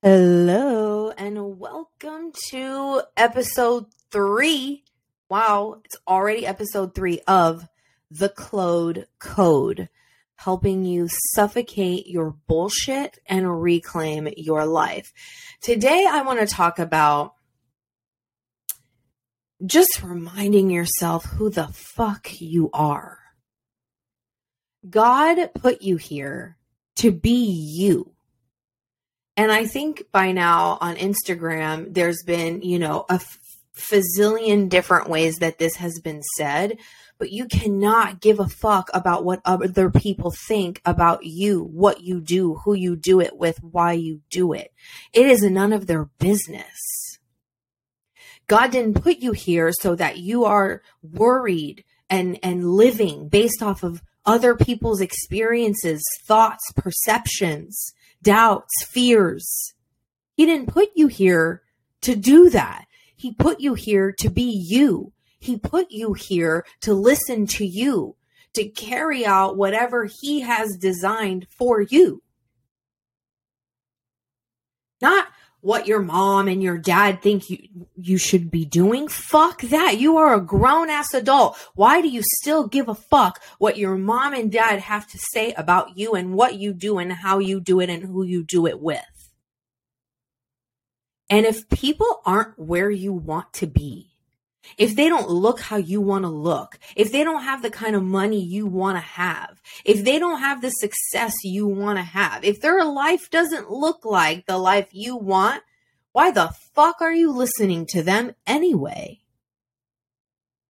Hello and welcome to episode three. Wow, it's already episode three of The Claude Code, helping you suffocate your bullshit and reclaim your life. Today, I want to talk about just reminding yourself who the fuck you are. God put you here to be you and I think by now on Instagram, there's been, you know, a fazillion different ways that this has been said, but you cannot give a fuck about what other people think about you, what you do, who you do it with, why you do it. It is none of their business. God didn't put you here so that you are worried and, and living based off of other people's experiences, thoughts, perceptions doubts, fears. He didn't put you here to do that. He put you here to be you. He put you here to listen to you, to carry out whatever He has designed for you. Not what your mom and your dad think you you should be doing. Fuck that. You are a grown ass adult. Why do you still give a fuck what your mom and dad have to say about you and what you do and how you do it and who you do it with? And if people aren't where you want to be, if they don't look how you want to look, if they don't have the kind of money you want to have, if they don't have the success you want to have, if their life doesn't look like the life you want, why the fuck are you listening to them anyway?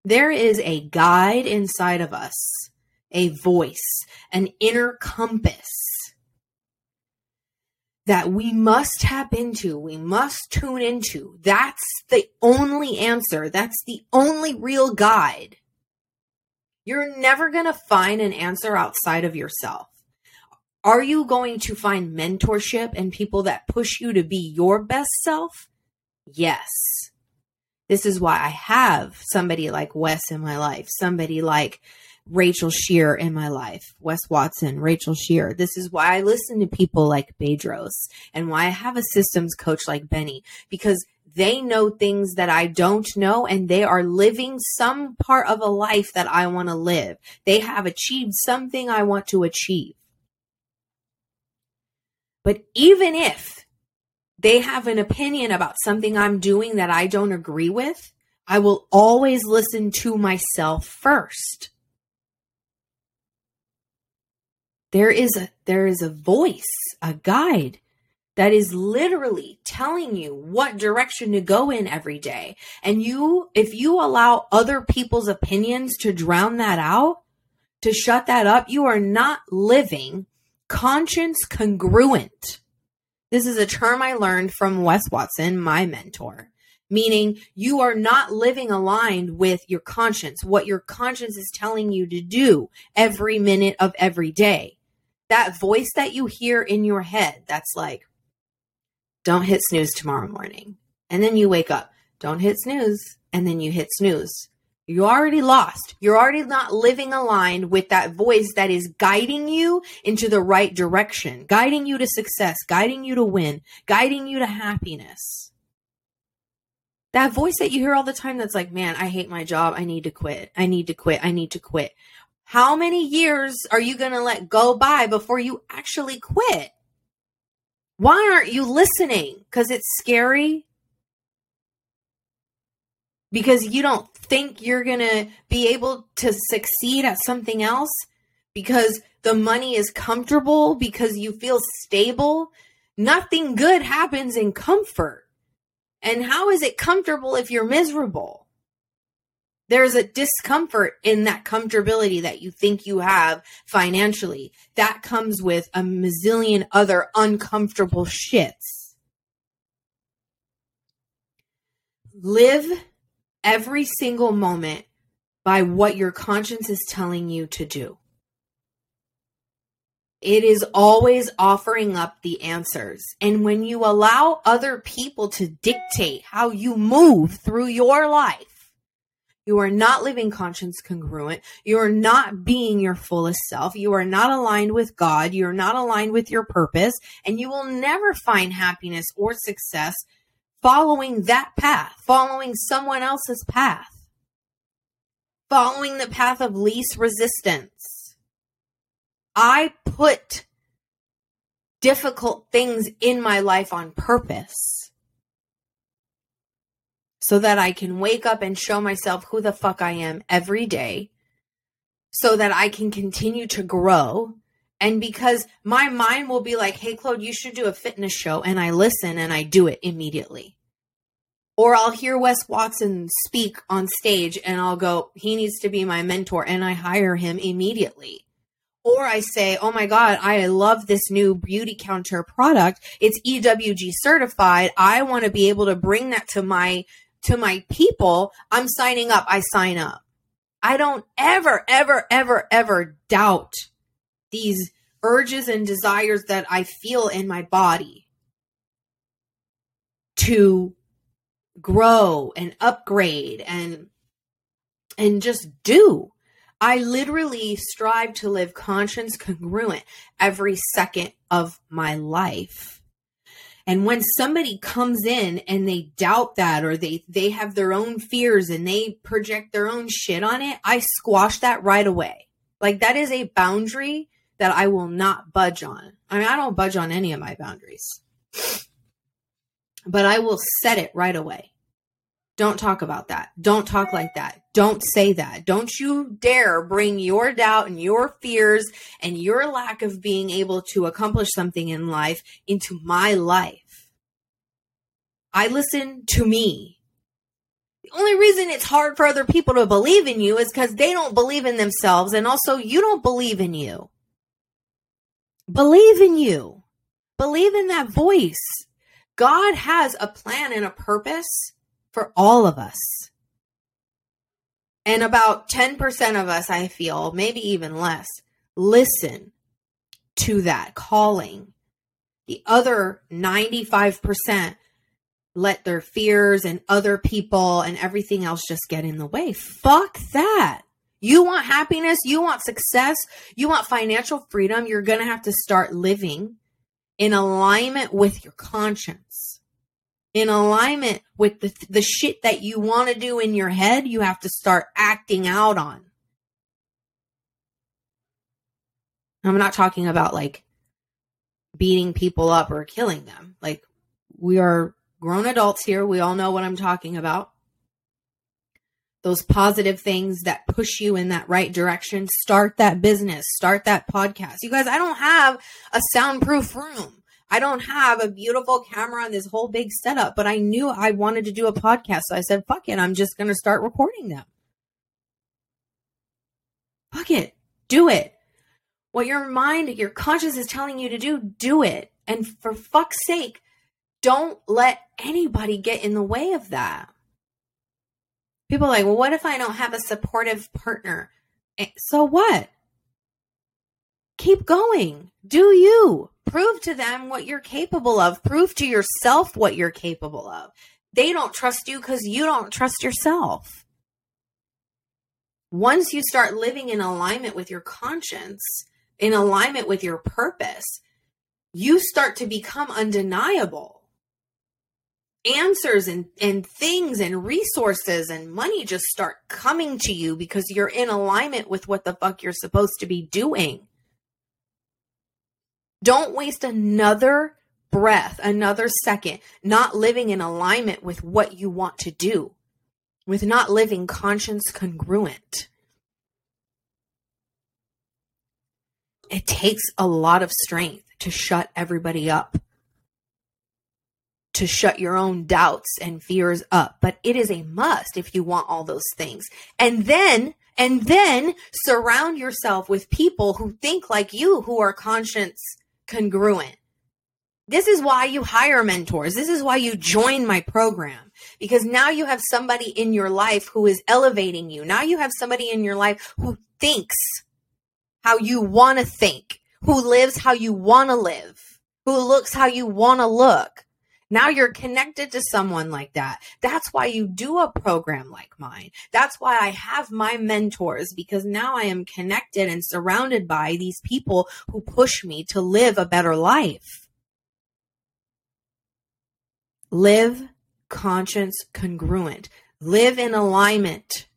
There is a guide inside of us, a voice, an inner compass that we must tap into, we must tune into. That's the only answer. That's the only real guide. You're never going to find an answer outside of yourself. Are you going to find mentorship and people that push you to be your best self? Yes. This is why I have somebody like Wes in my life, somebody like Rachel Shear in my life, Wes Watson, Rachel Shear. This is why I listen to people like Bedros and why I have a systems coach like Benny because they know things that I don't know and they are living some part of a life that I want to live. They have achieved something I want to achieve. But even if they have an opinion about something I'm doing that I don't agree with, I will always listen to myself first. There is a there is a voice a guide that is literally telling you what direction to go in every day. And you if you allow other people's opinions to drown that out to shut that up you are not living conscience congruent. This is a term i learned from wes watson my mentor meaning you are not living aligned with your conscience what your conscience is telling you to do every minute of every day that voice that you hear in your head that's like, don't hit snooze tomorrow morning. And then you wake up, don't hit snooze. And then you hit snooze. You're already lost. You're already not living aligned with that voice that is guiding you into the right direction, guiding you to success, guiding you to win, guiding you to happiness. That voice that you hear all the time that's like, man, I hate my job. I need to quit. I need to quit. I need to quit. How many years are you going to let go by before you actually quit? Why aren't you listening? Because it's scary? Because you don't think you're going to be able to succeed at something else? Because the money is comfortable? Because you feel stable? Nothing good happens in comfort. And how is it comfortable if you're miserable? There's a discomfort in that comfortability that you think you have financially. That comes with a mazillion other uncomfortable shits. Live every single moment by what your conscience is telling you to do. It is always offering up the answers. And when you allow other people to dictate how you move through your life, You are not living conscience congruent. You are not being your fullest self. You are not aligned with God. You're not aligned with your purpose. And you will never find happiness or success following that path, following someone else's path, following the path of least resistance. I put difficult things in my life on purpose so that I can wake up and show myself who the fuck I am every day so that I can continue to grow. And because my mind will be like, hey, Claude, you should do a fitness show. And I listen and I do it immediately. Or I'll hear Wes Watson speak on stage and I'll go, he needs to be my mentor. And I hire him immediately. Or I say, oh my God, I love this new Beautycounter product. It's EWG certified. I want to be able to bring that to my to my people, I'm signing up. I sign up. I don't ever, ever, ever, ever doubt these urges and desires that I feel in my body to grow and upgrade and and just do. I literally strive to live conscience congruent every second of my life. And when somebody comes in and they doubt that or they they have their own fears and they project their own shit on it, I squash that right away. Like that is a boundary that I will not budge on. I mean, I don't budge on any of my boundaries. But I will set it right away. Don't talk about that. Don't talk like that. Don't say that. Don't you dare bring your doubt and your fears and your lack of being able to accomplish something in life into my life. I listen to me. The only reason it's hard for other people to believe in you is because they don't believe in themselves and also you don't believe in you. Believe in you. Believe in that voice. God has a plan and a purpose for all of us. And about 10% of us, I feel, maybe even less, listen to that calling. The other 95% let their fears and other people and everything else just get in the way. Fuck that. You want happiness, you want success, you want financial freedom, you're going to have to start living in alignment with your conscience in alignment with the, the shit that you want to do in your head, you have to start acting out on. I'm not talking about like beating people up or killing them. Like, we are grown adults here. We all know what I'm talking about. Those positive things that push you in that right direction. Start that business, start that podcast. You guys, I don't have a soundproof room. I don't have a beautiful camera on this whole big setup, but I knew I wanted to do a podcast. So I said, fuck it, I'm just going to start recording them. Fuck it, do it. What your mind, your conscience is telling you to do, do it. And for fuck's sake, don't let anybody get in the way of that. People like, well, what if I don't have a supportive partner? Eh, so what? Keep going. Do you. Prove to them what you're capable of. Prove to yourself what you're capable of. They don't trust you because you don't trust yourself. Once you start living in alignment with your conscience, in alignment with your purpose, you start to become undeniable. Answers and, and things and resources and money just start coming to you because you're in alignment with what the fuck you're supposed to be doing. Don't waste another breath, another second, not living in alignment with what you want to do, with not living conscience congruent. It takes a lot of strength to shut everybody up, to shut your own doubts and fears up, but it is a must if you want all those things. And then and then surround yourself with people who think like you, who are conscience congruent. This is why you hire mentors. This is why you join my program because now you have somebody in your life who is elevating you. Now you have somebody in your life who thinks how you want to think, who lives how you want to live, who looks how you want to look. Now you're connected to someone like that. That's why you do a program like mine. That's why I have my mentors because now I am connected and surrounded by these people who push me to live a better life. Live conscience congruent. Live in alignment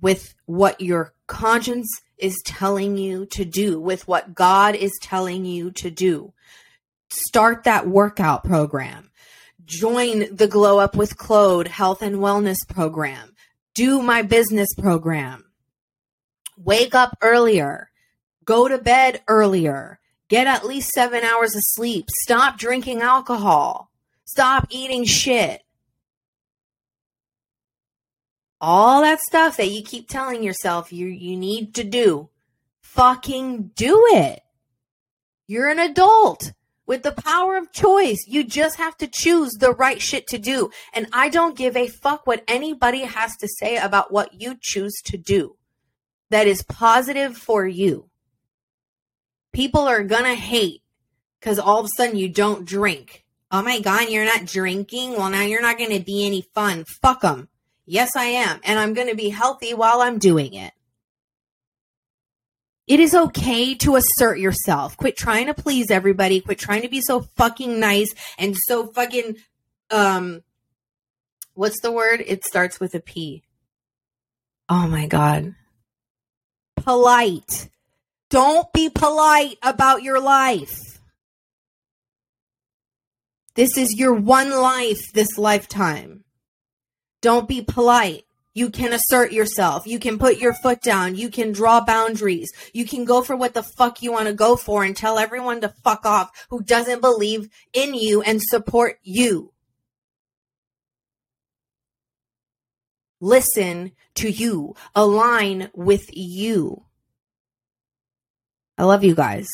with what your conscience is telling you to do, with what God is telling you to do start that workout program. Join the Glow Up with Claude health and wellness program. Do my business program. Wake up earlier. Go to bed earlier. Get at least seven hours of sleep. Stop drinking alcohol. Stop eating shit. All that stuff that you keep telling yourself you, you need to do. Fucking do it. You're an adult with the power of choice. You just have to choose the right shit to do. And I don't give a fuck what anybody has to say about what you choose to do that is positive for you. People are gonna hate because all of a sudden you don't drink. Oh my God, you're not drinking? Well, now you're not gonna be any fun. Fuck them. Yes, I am. And I'm gonna be healthy while I'm doing it. It is okay to assert yourself. Quit trying to please everybody. Quit trying to be so fucking nice and so fucking um what's the word? It starts with a P. Oh my god. Polite. Don't be polite about your life. This is your one life this lifetime. Don't be polite. You can assert yourself. You can put your foot down. You can draw boundaries. You can go for what the fuck you want to go for and tell everyone to fuck off who doesn't believe in you and support you. Listen to you. Align with you. I love you guys.